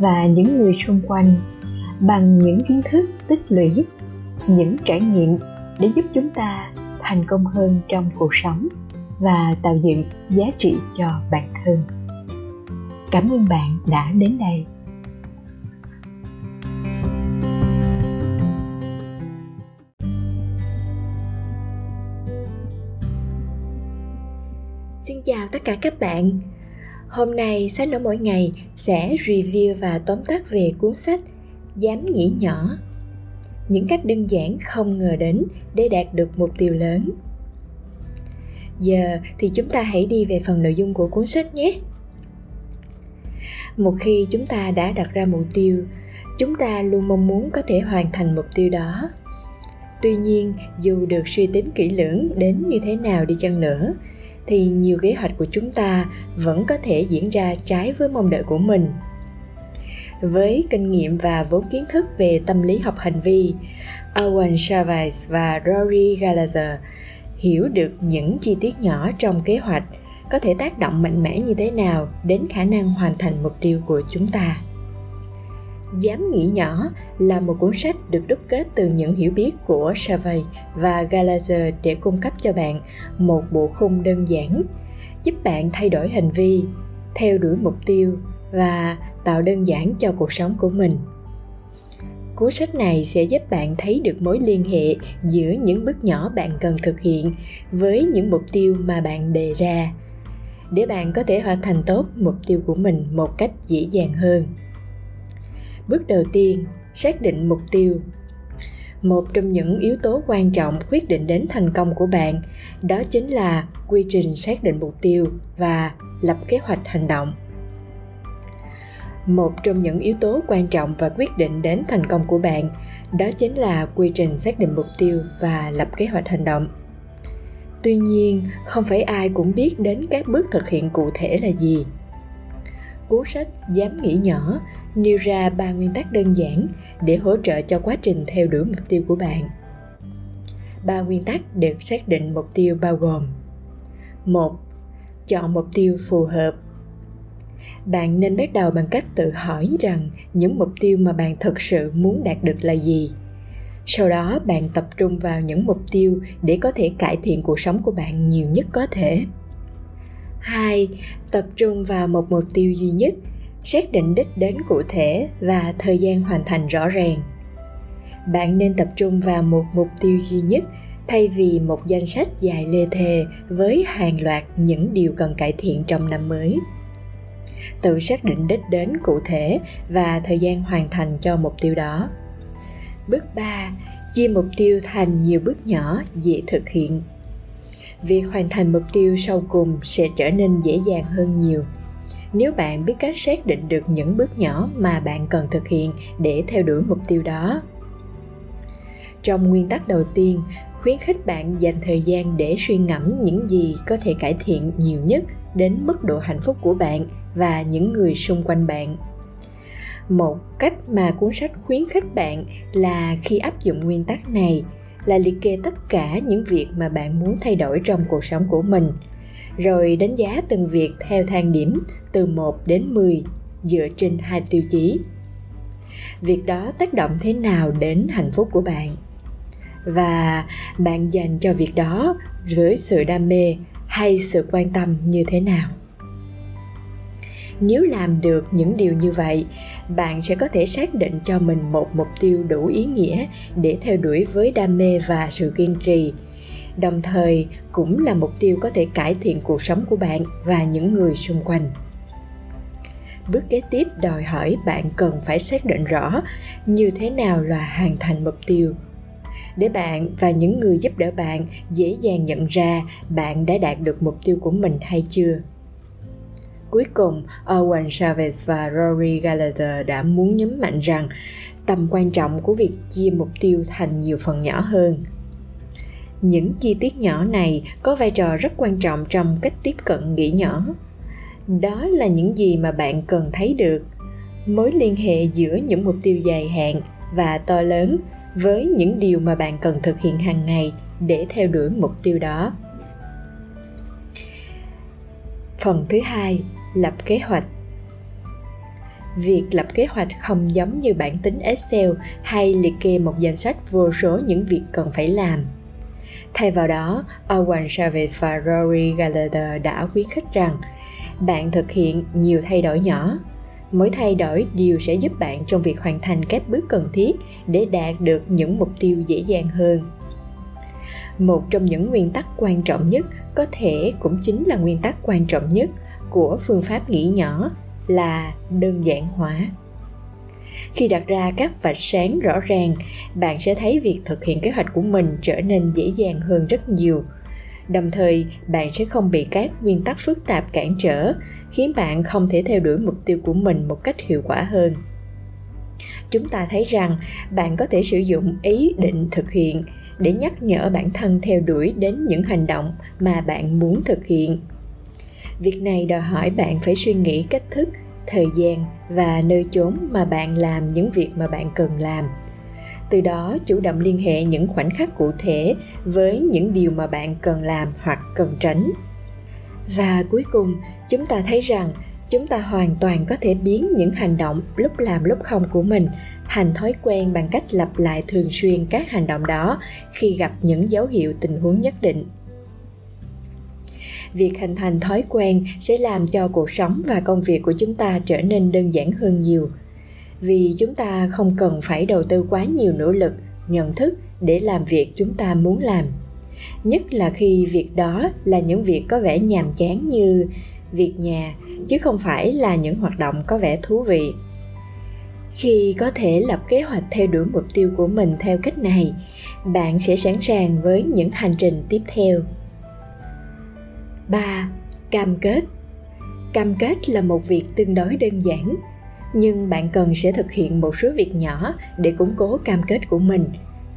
và những người xung quanh bằng những kiến thức tích lũy, những trải nghiệm để giúp chúng ta thành công hơn trong cuộc sống và tạo dựng giá trị cho bản thân cảm ơn bạn đã đến đây Xin chào tất cả các bạn. Hôm nay sách nói mỗi ngày sẽ review và tóm tắt về cuốn sách Dám nghĩ nhỏ. Những cách đơn giản không ngờ đến để đạt được mục tiêu lớn. Giờ thì chúng ta hãy đi về phần nội dung của cuốn sách nhé. Một khi chúng ta đã đặt ra mục tiêu, chúng ta luôn mong muốn có thể hoàn thành mục tiêu đó. Tuy nhiên, dù được suy tính kỹ lưỡng đến như thế nào đi chăng nữa, thì nhiều kế hoạch của chúng ta vẫn có thể diễn ra trái với mong đợi của mình. Với kinh nghiệm và vốn kiến thức về tâm lý học hành vi Owen Chavez và Rory Gallagher hiểu được những chi tiết nhỏ trong kế hoạch có thể tác động mạnh mẽ như thế nào đến khả năng hoàn thành mục tiêu của chúng ta. Dám nghĩ nhỏ là một cuốn sách được đúc kết từ những hiểu biết của Savage và Gallagher để cung cấp cho bạn một bộ khung đơn giản, giúp bạn thay đổi hành vi, theo đuổi mục tiêu và tạo đơn giản cho cuộc sống của mình. Cuốn sách này sẽ giúp bạn thấy được mối liên hệ giữa những bước nhỏ bạn cần thực hiện với những mục tiêu mà bạn đề ra để bạn có thể hoàn thành tốt mục tiêu của mình một cách dễ dàng hơn bước đầu tiên, xác định mục tiêu. Một trong những yếu tố quan trọng quyết định đến thành công của bạn đó chính là quy trình xác định mục tiêu và lập kế hoạch hành động. Một trong những yếu tố quan trọng và quyết định đến thành công của bạn đó chính là quy trình xác định mục tiêu và lập kế hoạch hành động. Tuy nhiên, không phải ai cũng biết đến các bước thực hiện cụ thể là gì cuốn sách Dám nghĩ nhỏ, nêu ra ba nguyên tắc đơn giản để hỗ trợ cho quá trình theo đuổi mục tiêu của bạn. Ba nguyên tắc được xác định mục tiêu bao gồm một, Chọn mục tiêu phù hợp. Bạn nên bắt đầu bằng cách tự hỏi rằng những mục tiêu mà bạn thực sự muốn đạt được là gì. Sau đó, bạn tập trung vào những mục tiêu để có thể cải thiện cuộc sống của bạn nhiều nhất có thể. 2. Tập trung vào một mục tiêu duy nhất, xác định đích đến cụ thể và thời gian hoàn thành rõ ràng. Bạn nên tập trung vào một mục tiêu duy nhất thay vì một danh sách dài lê thề với hàng loạt những điều cần cải thiện trong năm mới. Tự xác định đích đến cụ thể và thời gian hoàn thành cho mục tiêu đó. Bước 3. Chia mục tiêu thành nhiều bước nhỏ dễ thực hiện việc hoàn thành mục tiêu sau cùng sẽ trở nên dễ dàng hơn nhiều. Nếu bạn biết cách xác định được những bước nhỏ mà bạn cần thực hiện để theo đuổi mục tiêu đó. Trong nguyên tắc đầu tiên, khuyến khích bạn dành thời gian để suy ngẫm những gì có thể cải thiện nhiều nhất đến mức độ hạnh phúc của bạn và những người xung quanh bạn. Một cách mà cuốn sách khuyến khích bạn là khi áp dụng nguyên tắc này là liệt kê tất cả những việc mà bạn muốn thay đổi trong cuộc sống của mình, rồi đánh giá từng việc theo thang điểm từ 1 đến 10 dựa trên hai tiêu chí. Việc đó tác động thế nào đến hạnh phúc của bạn? Và bạn dành cho việc đó với sự đam mê hay sự quan tâm như thế nào? Nếu làm được những điều như vậy, bạn sẽ có thể xác định cho mình một mục tiêu đủ ý nghĩa để theo đuổi với đam mê và sự kiên trì. Đồng thời, cũng là mục tiêu có thể cải thiện cuộc sống của bạn và những người xung quanh. Bước kế tiếp đòi hỏi bạn cần phải xác định rõ như thế nào là hoàn thành mục tiêu. Để bạn và những người giúp đỡ bạn dễ dàng nhận ra bạn đã đạt được mục tiêu của mình hay chưa. Cuối cùng, Owen Chavez và Rory Gallagher đã muốn nhấn mạnh rằng tầm quan trọng của việc chia mục tiêu thành nhiều phần nhỏ hơn. Những chi tiết nhỏ này có vai trò rất quan trọng trong cách tiếp cận nghĩ nhỏ. Đó là những gì mà bạn cần thấy được. Mối liên hệ giữa những mục tiêu dài hạn và to lớn với những điều mà bạn cần thực hiện hàng ngày để theo đuổi mục tiêu đó. Phần thứ hai, lập kế hoạch. Việc lập kế hoạch không giống như bản tính excel hay liệt kê một danh sách vô số những việc cần phải làm. Thay vào đó, owen chavez và rory gallagher đã khuyến khích rằng, bạn thực hiện nhiều thay đổi nhỏ. Mỗi thay đổi đều sẽ giúp bạn trong việc hoàn thành các bước cần thiết để đạt được những mục tiêu dễ dàng hơn. Một trong những nguyên tắc quan trọng nhất có thể cũng chính là nguyên tắc quan trọng nhất của phương pháp nghĩ nhỏ là đơn giản hóa. Khi đặt ra các vạch sáng rõ ràng, bạn sẽ thấy việc thực hiện kế hoạch của mình trở nên dễ dàng hơn rất nhiều. Đồng thời, bạn sẽ không bị các nguyên tắc phức tạp cản trở, khiến bạn không thể theo đuổi mục tiêu của mình một cách hiệu quả hơn. Chúng ta thấy rằng bạn có thể sử dụng ý định thực hiện để nhắc nhở bản thân theo đuổi đến những hành động mà bạn muốn thực hiện việc này đòi hỏi bạn phải suy nghĩ cách thức, thời gian và nơi chốn mà bạn làm những việc mà bạn cần làm. Từ đó chủ động liên hệ những khoảnh khắc cụ thể với những điều mà bạn cần làm hoặc cần tránh. Và cuối cùng, chúng ta thấy rằng chúng ta hoàn toàn có thể biến những hành động lúc làm lúc không của mình thành thói quen bằng cách lặp lại thường xuyên các hành động đó khi gặp những dấu hiệu tình huống nhất định việc hình thành thói quen sẽ làm cho cuộc sống và công việc của chúng ta trở nên đơn giản hơn nhiều. Vì chúng ta không cần phải đầu tư quá nhiều nỗ lực, nhận thức để làm việc chúng ta muốn làm. Nhất là khi việc đó là những việc có vẻ nhàm chán như việc nhà, chứ không phải là những hoạt động có vẻ thú vị. Khi có thể lập kế hoạch theo đuổi mục tiêu của mình theo cách này, bạn sẽ sẵn sàng với những hành trình tiếp theo. 3. Cam kết Cam kết là một việc tương đối đơn giản, nhưng bạn cần sẽ thực hiện một số việc nhỏ để củng cố cam kết của mình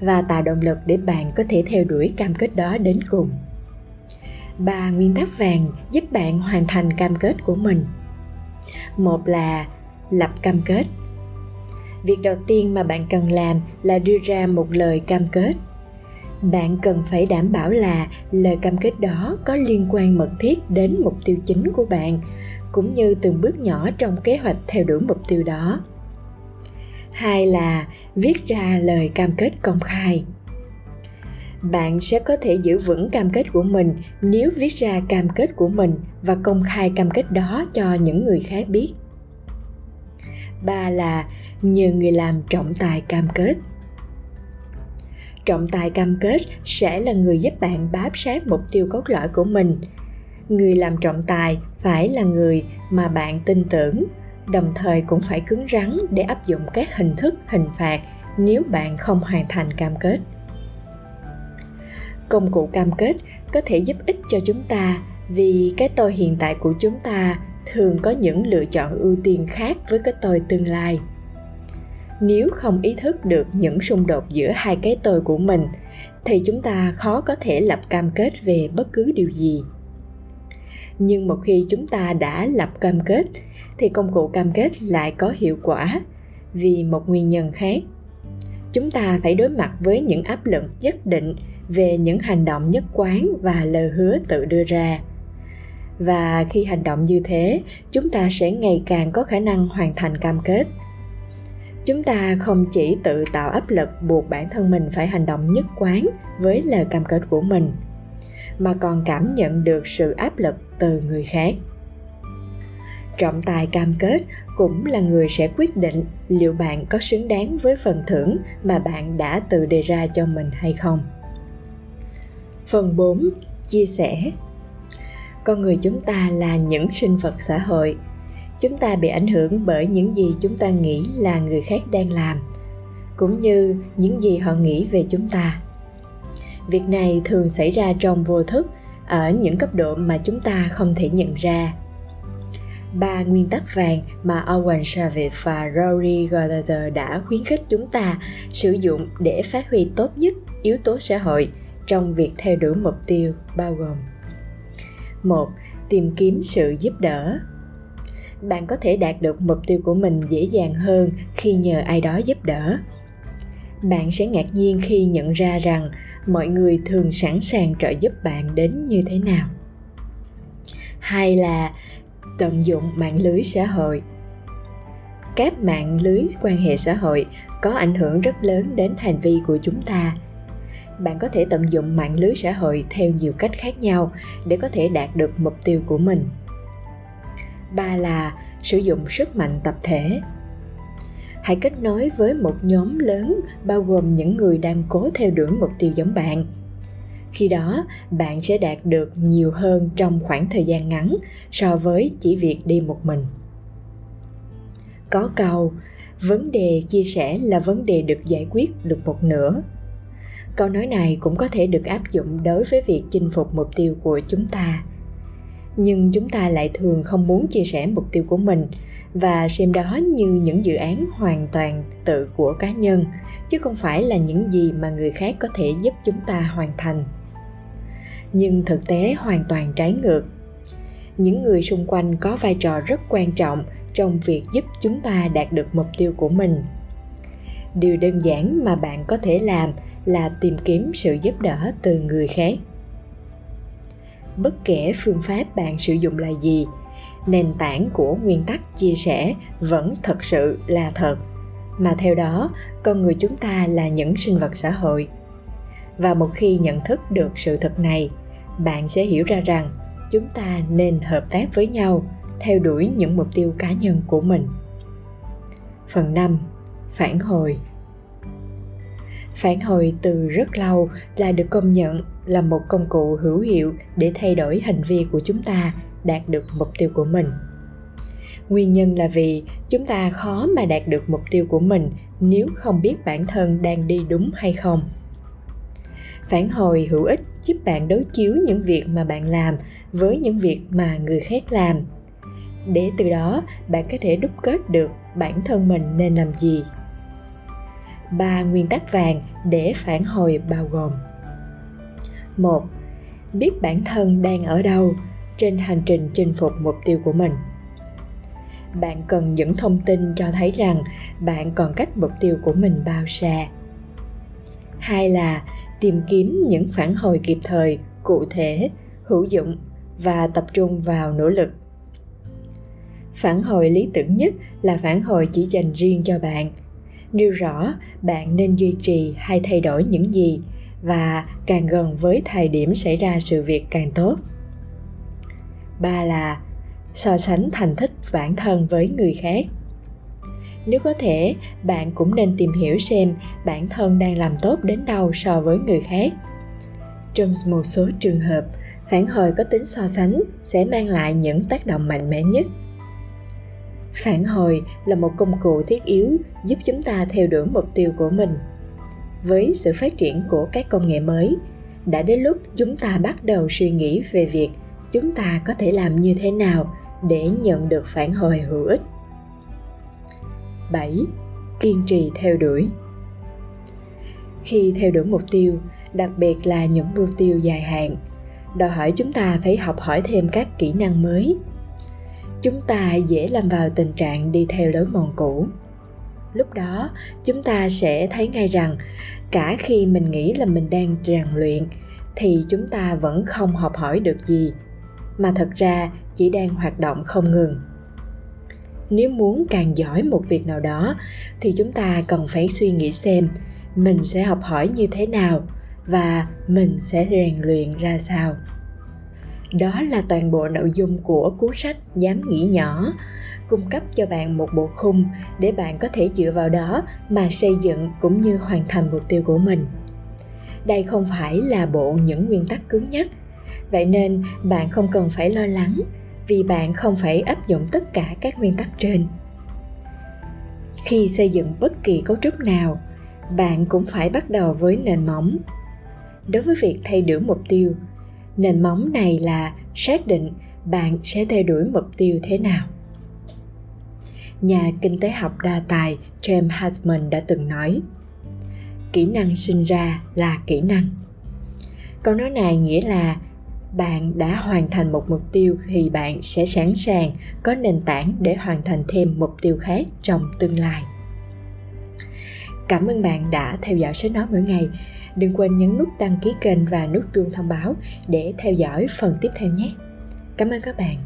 và tạo động lực để bạn có thể theo đuổi cam kết đó đến cùng. Ba nguyên tắc vàng giúp bạn hoàn thành cam kết của mình. Một là lập cam kết. Việc đầu tiên mà bạn cần làm là đưa ra một lời cam kết bạn cần phải đảm bảo là lời cam kết đó có liên quan mật thiết đến mục tiêu chính của bạn, cũng như từng bước nhỏ trong kế hoạch theo đuổi mục tiêu đó. Hai là viết ra lời cam kết công khai. Bạn sẽ có thể giữ vững cam kết của mình nếu viết ra cam kết của mình và công khai cam kết đó cho những người khác biết. Ba là nhờ người làm trọng tài cam kết trọng tài cam kết sẽ là người giúp bạn bám sát mục tiêu cốt lõi của mình. Người làm trọng tài phải là người mà bạn tin tưởng, đồng thời cũng phải cứng rắn để áp dụng các hình thức hình phạt nếu bạn không hoàn thành cam kết. Công cụ cam kết có thể giúp ích cho chúng ta vì cái tôi hiện tại của chúng ta thường có những lựa chọn ưu tiên khác với cái tôi tương lai nếu không ý thức được những xung đột giữa hai cái tôi của mình, thì chúng ta khó có thể lập cam kết về bất cứ điều gì. Nhưng một khi chúng ta đã lập cam kết, thì công cụ cam kết lại có hiệu quả. Vì một nguyên nhân khác, chúng ta phải đối mặt với những áp lực nhất định về những hành động nhất quán và lời hứa tự đưa ra. Và khi hành động như thế, chúng ta sẽ ngày càng có khả năng hoàn thành cam kết chúng ta không chỉ tự tạo áp lực buộc bản thân mình phải hành động nhất quán với lời cam kết của mình, mà còn cảm nhận được sự áp lực từ người khác trọng tài cam kết cũng là người sẽ quyết định liệu bạn có xứng đáng với phần thưởng mà bạn đã tự đề ra cho mình hay không. Phần 4. Chia sẻ Con người chúng ta là những sinh vật xã hội chúng ta bị ảnh hưởng bởi những gì chúng ta nghĩ là người khác đang làm, cũng như những gì họ nghĩ về chúng ta. Việc này thường xảy ra trong vô thức, ở những cấp độ mà chúng ta không thể nhận ra. Ba nguyên tắc vàng mà Owen Savage và Rory Gallagher đã khuyến khích chúng ta sử dụng để phát huy tốt nhất yếu tố xã hội trong việc theo đuổi mục tiêu bao gồm một, tìm kiếm sự giúp đỡ bạn có thể đạt được mục tiêu của mình dễ dàng hơn khi nhờ ai đó giúp đỡ. Bạn sẽ ngạc nhiên khi nhận ra rằng mọi người thường sẵn sàng trợ giúp bạn đến như thế nào. Hai là tận dụng mạng lưới xã hội. Các mạng lưới quan hệ xã hội có ảnh hưởng rất lớn đến hành vi của chúng ta. Bạn có thể tận dụng mạng lưới xã hội theo nhiều cách khác nhau để có thể đạt được mục tiêu của mình ba là sử dụng sức mạnh tập thể. Hãy kết nối với một nhóm lớn, bao gồm những người đang cố theo đuổi mục tiêu giống bạn. Khi đó, bạn sẽ đạt được nhiều hơn trong khoảng thời gian ngắn so với chỉ việc đi một mình. Có câu, vấn đề chia sẻ là vấn đề được giải quyết được một nửa. Câu nói này cũng có thể được áp dụng đối với việc chinh phục mục tiêu của chúng ta nhưng chúng ta lại thường không muốn chia sẻ mục tiêu của mình và xem đó như những dự án hoàn toàn tự của cá nhân, chứ không phải là những gì mà người khác có thể giúp chúng ta hoàn thành. Nhưng thực tế hoàn toàn trái ngược. Những người xung quanh có vai trò rất quan trọng trong việc giúp chúng ta đạt được mục tiêu của mình. Điều đơn giản mà bạn có thể làm là tìm kiếm sự giúp đỡ từ người khác bất kể phương pháp bạn sử dụng là gì. Nền tảng của nguyên tắc chia sẻ vẫn thật sự là thật. Mà theo đó, con người chúng ta là những sinh vật xã hội. Và một khi nhận thức được sự thật này, bạn sẽ hiểu ra rằng chúng ta nên hợp tác với nhau, theo đuổi những mục tiêu cá nhân của mình. Phần 5 phản hồi phản hồi từ rất lâu là được công nhận là một công cụ hữu hiệu để thay đổi hành vi của chúng ta đạt được mục tiêu của mình. Nguyên nhân là vì chúng ta khó mà đạt được mục tiêu của mình nếu không biết bản thân đang đi đúng hay không. Phản hồi hữu ích giúp bạn đối chiếu những việc mà bạn làm với những việc mà người khác làm. Để từ đó, bạn có thể đúc kết được bản thân mình nên làm gì ba nguyên tắc vàng để phản hồi bao gồm. Một, biết bản thân đang ở đâu trên hành trình chinh phục mục tiêu của mình. Bạn cần những thông tin cho thấy rằng bạn còn cách mục tiêu của mình bao xa. Hai là tìm kiếm những phản hồi kịp thời, cụ thể, hữu dụng và tập trung vào nỗ lực. Phản hồi lý tưởng nhất là phản hồi chỉ dành riêng cho bạn nêu rõ bạn nên duy trì hay thay đổi những gì và càng gần với thời điểm xảy ra sự việc càng tốt. Ba là so sánh thành tích bản thân với người khác. Nếu có thể, bạn cũng nên tìm hiểu xem bản thân đang làm tốt đến đâu so với người khác. Trong một số trường hợp, phản hồi có tính so sánh sẽ mang lại những tác động mạnh mẽ nhất phản hồi là một công cụ thiết yếu giúp chúng ta theo đuổi mục tiêu của mình với sự phát triển của các công nghệ mới đã đến lúc chúng ta bắt đầu suy nghĩ về việc chúng ta có thể làm như thế nào để nhận được phản hồi hữu ích 7. Kiên trì theo đuổi Khi theo đuổi mục tiêu, đặc biệt là những mục tiêu dài hạn, đòi hỏi chúng ta phải học hỏi thêm các kỹ năng mới. Chúng ta dễ lâm vào tình trạng đi theo lối mòn cũ. Lúc đó, chúng ta sẽ thấy ngay rằng cả khi mình nghĩ là mình đang rèn luyện thì chúng ta vẫn không học hỏi được gì mà thật ra chỉ đang hoạt động không ngừng nếu muốn càng giỏi một việc nào đó thì chúng ta cần phải suy nghĩ xem mình sẽ học hỏi như thế nào và mình sẽ rèn luyện ra sao đó là toàn bộ nội dung của cuốn sách dám nghĩ nhỏ. Cung cấp cho bạn một bộ khung để bạn có thể dựa vào đó mà xây dựng cũng như hoàn thành mục tiêu của mình. Đây không phải là bộ những nguyên tắc cứng nhắc. Vậy nên bạn không cần phải lo lắng vì bạn không phải áp dụng tất cả các nguyên tắc trên. Khi xây dựng bất kỳ cấu trúc nào, bạn cũng phải bắt đầu với nền móng. Đối với việc thay đổi mục tiêu nền móng này là xác định bạn sẽ theo đuổi mục tiêu thế nào. Nhà kinh tế học đa tài James Hartman đã từng nói, kỹ năng sinh ra là kỹ năng. Câu nói này nghĩa là bạn đã hoàn thành một mục tiêu thì bạn sẽ sẵn sàng có nền tảng để hoàn thành thêm mục tiêu khác trong tương lai cảm ơn bạn đã theo dõi sách nói mỗi ngày. Đừng quên nhấn nút đăng ký kênh và nút chuông thông báo để theo dõi phần tiếp theo nhé. Cảm ơn các bạn.